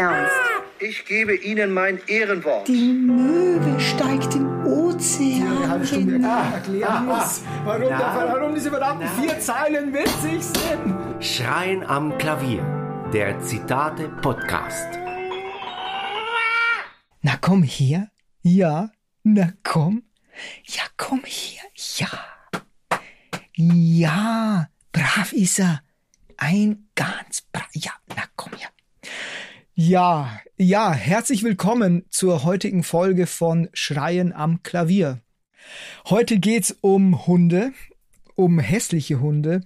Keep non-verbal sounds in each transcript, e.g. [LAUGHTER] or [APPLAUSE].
ernst. Ich gebe Ihnen mein Ehrenwort. Die Möwe steigt im Ozean. Stunde hinein. erklären muss, warum, der, warum diese verdammten vier Zeilen witzig sind. Schreien am Klavier. Der Zitate-Podcast. Na komm her. Ja. Na komm. Ja, komm her. Ja. Ja. Brav ist er. Ein ganz brav. Ja, na komm her. Ja, ja, herzlich willkommen zur heutigen Folge von Schreien am Klavier. Heute geht's um Hunde, um hässliche Hunde,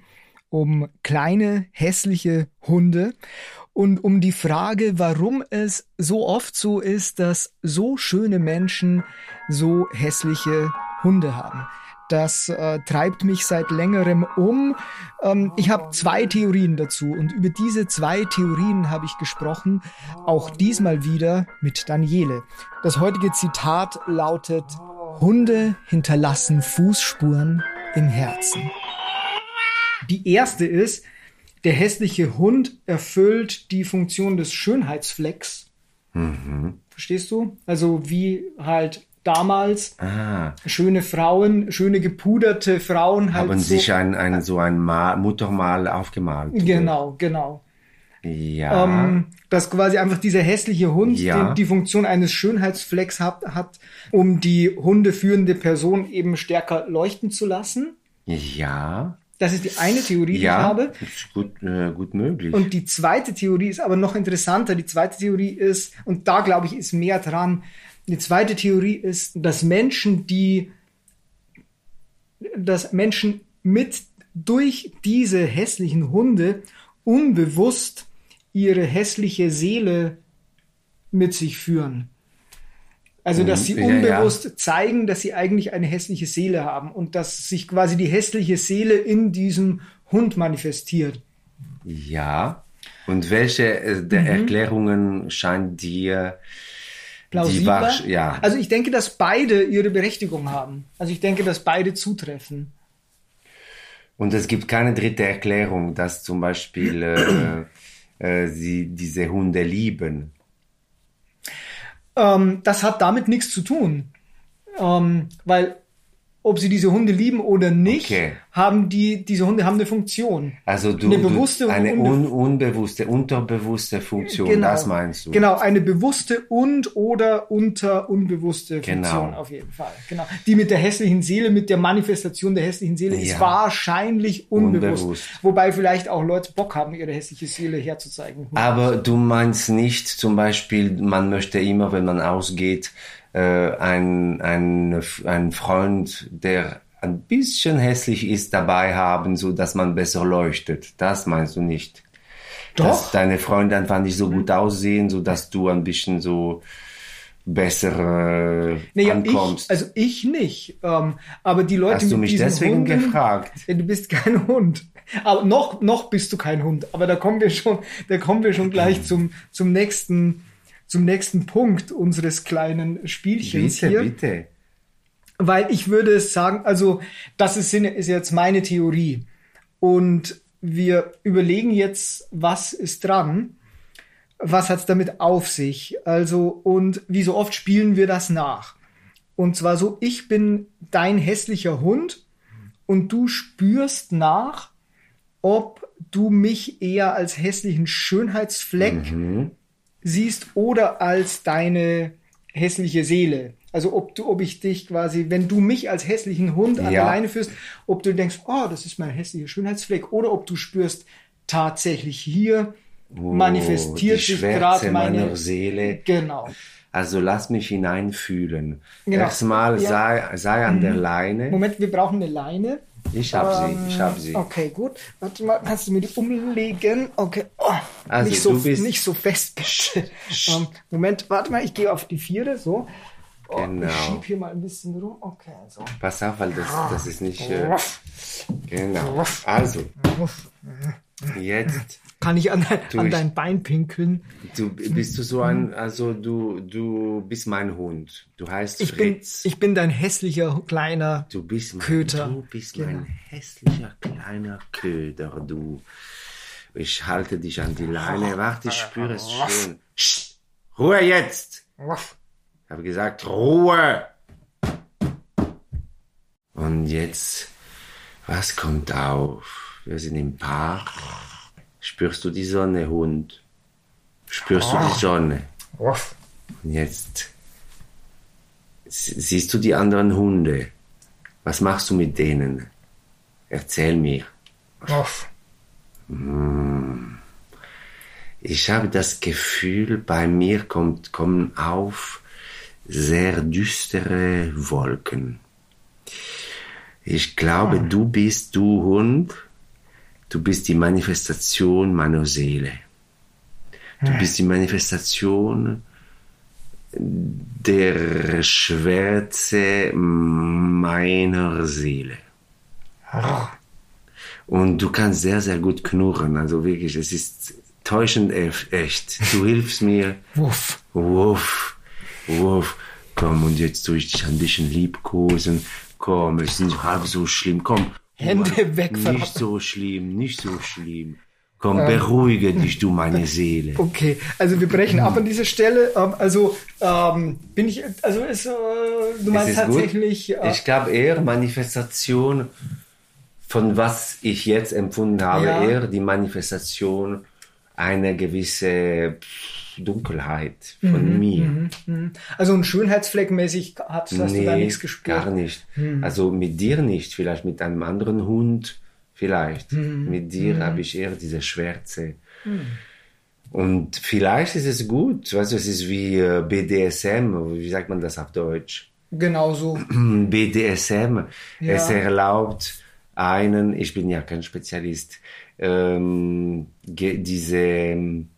um kleine hässliche Hunde und um die Frage, warum es so oft so ist, dass so schöne Menschen so hässliche Hunde haben. Das äh, treibt mich seit längerem um. Ähm, ich habe zwei Theorien dazu und über diese zwei Theorien habe ich gesprochen, auch diesmal wieder mit Daniele. Das heutige Zitat lautet, Hunde hinterlassen Fußspuren im Herzen. Die erste ist, der hässliche Hund erfüllt die Funktion des Schönheitsflecks. Verstehst du? Also wie halt damals Ah, schöne Frauen, schöne gepuderte Frauen halt haben so, sich ein, ein, so ein Mal, Muttermal aufgemalt. Genau, genau. Ja. Ähm, dass quasi einfach dieser hässliche Hund Ja. den, die Funktion eines Schönheitsflecks hat, hat, um die hundeführende Person eben stärker leuchten zu lassen. ja. Das ist die eine Theorie, die ich Ja. habe. Ist gut, äh, gut möglich. Und die zweite Theorie ist aber noch interessanter. Die zweite Theorie ist, und da glaube ich, ist mehr dran. Die zweite Theorie ist, dass Menschen, die, dass Menschen mit durch diese hässlichen Hunde unbewusst ihre hässliche Seele mit sich führen. Also, dass sie Mhm. Ja, unbewusst zeigen, dass sie eigentlich eine hässliche Seele haben und dass sich quasi die hässliche Seele in diesem Hund manifestiert. ja. Und welche äh, der Mhm. Erklärungen scheint dir plausibler. Die ja. Also ich denke, dass beide ihre Berechtigung haben. Also ich denke, dass beide zutreffen. Und es gibt keine dritte Erklärung, dass zum Beispiel äh, äh, sie diese Hunde lieben. Ähm, das hat damit nichts zu tun. Ähm, weil ob sie diese Hunde lieben oder nicht, Okay. haben die, diese Hunde haben eine Funktion. Also du, Eine bewusste du und eine un, unbewusste, unterbewusste Funktion, das meinst du? Genau, eine bewusste und oder unter unbewusste Genau. Funktion auf jeden Fall. Genau. Die mit der hässlichen Seele, mit der Manifestation der hässlichen Seele ist Ja. wahrscheinlich unbewusst. Unbewusst. Wobei vielleicht auch Leute Bock haben, ihre hässliche Seele herzuzeigen. Aber du meinst nicht zum Beispiel, man möchte immer, wenn man ausgeht, äh, ein, ein, ein Freund, der ein bisschen hässlich ist, dabei haben, so dass man besser leuchtet. Das meinst du nicht? Dass Doch. deine Freunde einfach nicht so gut aussehen, so dass du ein bisschen so besser äh, Naja, ankommst. ich, also ich nicht. Ähm, aber die Leute Hast du mich deswegen Hunden, gefragt? Du bist kein Hund. Aber noch, noch bist du kein Hund. Aber da kommen wir schon, da kommen wir schon gleich zum, zum nächsten, zum nächsten Punkt unseres kleinen Spielchens bitte, hier. bitte. Weil ich würde sagen, also das ist, ist jetzt meine Theorie. Und wir überlegen jetzt, was ist dran? Was hat's damit auf sich? Also, und wie so oft spielen wir das nach? Und zwar so, ich bin dein hässlicher Hund und du spürst nach, ob du mich eher als hässlichen Schönheitsfleck siehst oder als deine hässliche Seele. Also ob du, ob ich dich quasi, wenn du mich als hässlichen Hund an Ja. der Leine führst, ob du denkst, oh, das ist mein hässlicher Schönheitsfleck, oder ob du spürst, tatsächlich hier manifestiert die sich gerade meine meiner Seele. Genau. Also lass mich hineinfühlen. Genau. Erstmal Ja. sei, sei an der Leine. Moment, wir brauchen eine Leine. Ich hab Ähm, sie, ich hab sie. Okay, gut. Warte mal, kannst du mir die umlegen? Okay. Oh, Also, nicht, so, du bist- nicht so fest. ähm, Moment, warte mal, ich gehe auf die vierte. So. Oh, Genau. Ich schieb hier mal ein bisschen rum. Okay, so. Pass auf, weil das, das ist nicht. Äh, genau. Also, jetzt Kann ich an, an dein Bein pinkeln? du, bist du so ein, also du, du bist mein Hund. Du heißt Ich bin, Fritz. ich bin dein hässlicher kleiner. du bist mein, Köter. Du bist Genau. mein hässlicher kleiner Köder, du. Ich halte dich an die Leine. Warte, ich spüre es [LAUGHS] schon. Psst, Ruhe jetzt! [LAUGHS] Ich habe gesagt, Ruhe! Und jetzt, was kommt auf? Wir sind im Park. Spürst du die Sonne, Hund? Spürst du die Sonne? Und jetzt siehst du die anderen Hunde. Was machst du mit denen? Erzähl mir. Hm. Ich habe das Gefühl, bei mir kommt, kommen auf sehr düstere Wolken. Ich glaube, du bist, du Hund, du bist die Manifestation meiner Seele. Du bist die Manifestation der Schwärze meiner Seele. Und du kannst sehr, sehr gut knurren. Also wirklich, es ist täuschend echt. Du hilfst mir. Wuff. Wuff. Wuff. Komm, und jetzt tue ich dich ein bisschen liebkosen. Komm, es ist nicht halb so schlimm. Komm. Hände weg von Nicht so schlimm, nicht so schlimm. Komm, beruhige dich, du meine Seele. [LAUGHS] Okay, also wir brechen ab an dieser Stelle. Ähm, also ähm, bin ich, also ist, äh, du meinst ist tatsächlich. Äh, Ich glaube eher Manifestation von was ich jetzt empfunden habe, Ja. eher die Manifestation einer gewissen Dunkelheit von mir. also ein Schönheitsfleck-mäßig hat, hast du da nichts gespürt. gar nicht. Also mit dir nicht, vielleicht mit einem anderen Hund, vielleicht. Mit dir habe ich eher diese Schwärze. Und vielleicht ist es gut, weißt du, es ist wie äh, BDSM, wie sagt man das auf Deutsch? Genau so. [CLEARS THROAT] BDSM. Es erlaubt einen, ich bin ja kein Spezialist, ähm, diese ähm,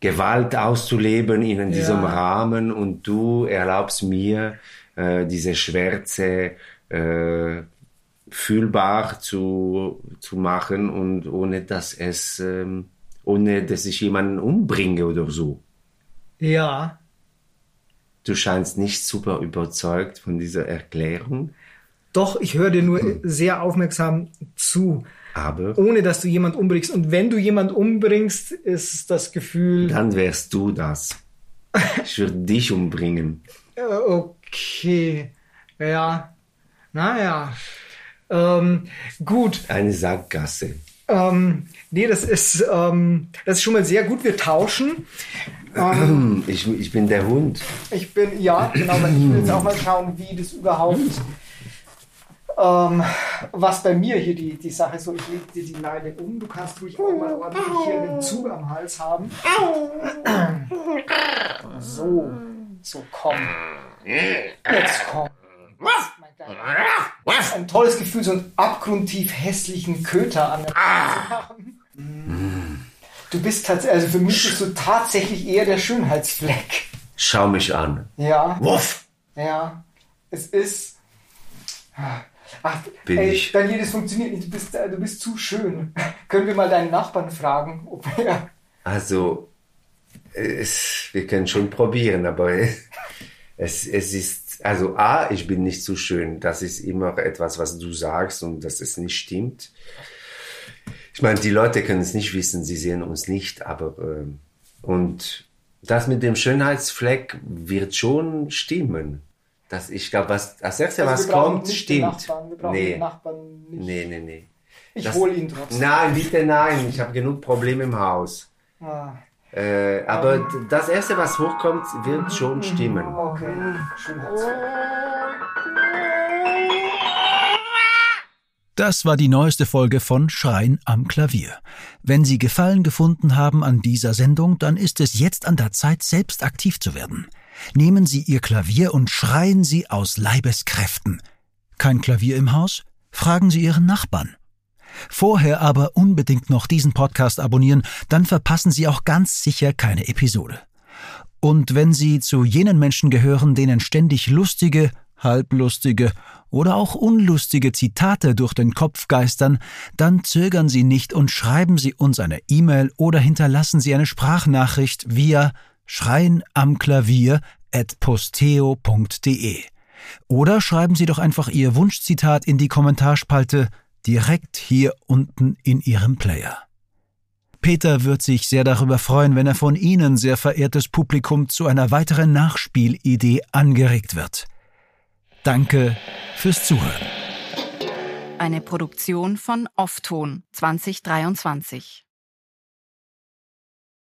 Gewalt auszuleben in diesem Ja. Rahmen und du erlaubst mir, äh, diese Schwärze äh, fühlbar zu, zu machen und ohne dass es, ähm, ohne dass ich jemanden umbringe oder so. Ja. Du scheinst nicht super überzeugt von dieser Erklärung, Doch, ich höre dir nur sehr aufmerksam zu, aber ohne dass du jemand umbringst. Und wenn du jemand umbringst, ist das Gefühl. Dann wärst du das. Ich würde dich umbringen. Äh, okay. Ja. Naja. Ähm, gut. Eine Sackgasse. Ähm, nee, das ist, ähm, das ist schon mal sehr gut. Wir tauschen. Ähm, Ich, ich bin der Hund. ich bin, ja, genau, ich will jetzt auch mal schauen, wie das überhaupt, ähm, was bei mir hier die, die Sache ist. So, ich lege dir die Leine um. Du kannst ruhig auch mal ordentlich hier einen Zug am Hals haben. So, so, komm. Jetzt komm. Kleiner. Ein tolles Gefühl, so einen abgrundtief hässlichen Köter an der Nase zu haben. Du bist tatsächlich, also für mich bist du tatsächlich eher der Schönheitsfleck. Schau mich an. Ja, Wuff! ja. Es ist. Ach, Bin ey, ich. Daniel, das funktioniert nicht. Du bist, äh, du bist zu schön. [LAUGHS] Können wir mal deinen Nachbarn fragen, ob er. Also, es, wir können schon probieren, aber [LAUGHS] es, es ist, also A, ich bin nicht so schön. Das ist immer etwas, was du sagst und dass es nicht stimmt. Ich meine, die Leute können es nicht wissen, sie sehen uns nicht, aber ähm, und das mit dem Schönheitsfleck wird schon stimmen. Das, ich glaube, was als was Also wir brauchen kommt, nicht stimmt. Den Nachbarn. Wir brauchen nee. den Nachbarn nicht. nee, nee, nee. Ich Das- hole ihn trotzdem. Nein, bitte nein. Ich habe genug Probleme im Haus. Ah, Äh, aber d- das erste, was hochkommt, wird schon stimmen. okay. Das war die neueste Folge von Schreien am Klavier. Wenn Sie Gefallen gefunden haben an dieser Sendung, dann ist es jetzt an der Zeit, selbst aktiv zu werden. Nehmen Sie Ihr Klavier und schreien Sie aus Leibeskräften. Kein Klavier im Haus? Fragen Sie Ihren Nachbarn. Vorher aber unbedingt noch diesen Podcast abonnieren, dann verpassen Sie auch ganz sicher keine Episode. Und wenn Sie zu jenen Menschen gehören, denen ständig lustige, halblustige oder auch unlustige Zitate durch den Kopf geistern, dann zögern Sie nicht und schreiben Sie uns eine E-Mail oder hinterlassen Sie eine Sprachnachricht via schreien am Klavier at posteo.de. Oder schreiben Sie doch einfach Ihr Wunschzitat in die Kommentarspalte direkt hier unten in Ihrem Player. Peter wird sich sehr darüber freuen, wenn er von Ihnen, sehr verehrtes Publikum, zu einer weiteren Nachspielidee angeregt wird. Danke fürs Zuhören. Eine Produktion von Offton 2023.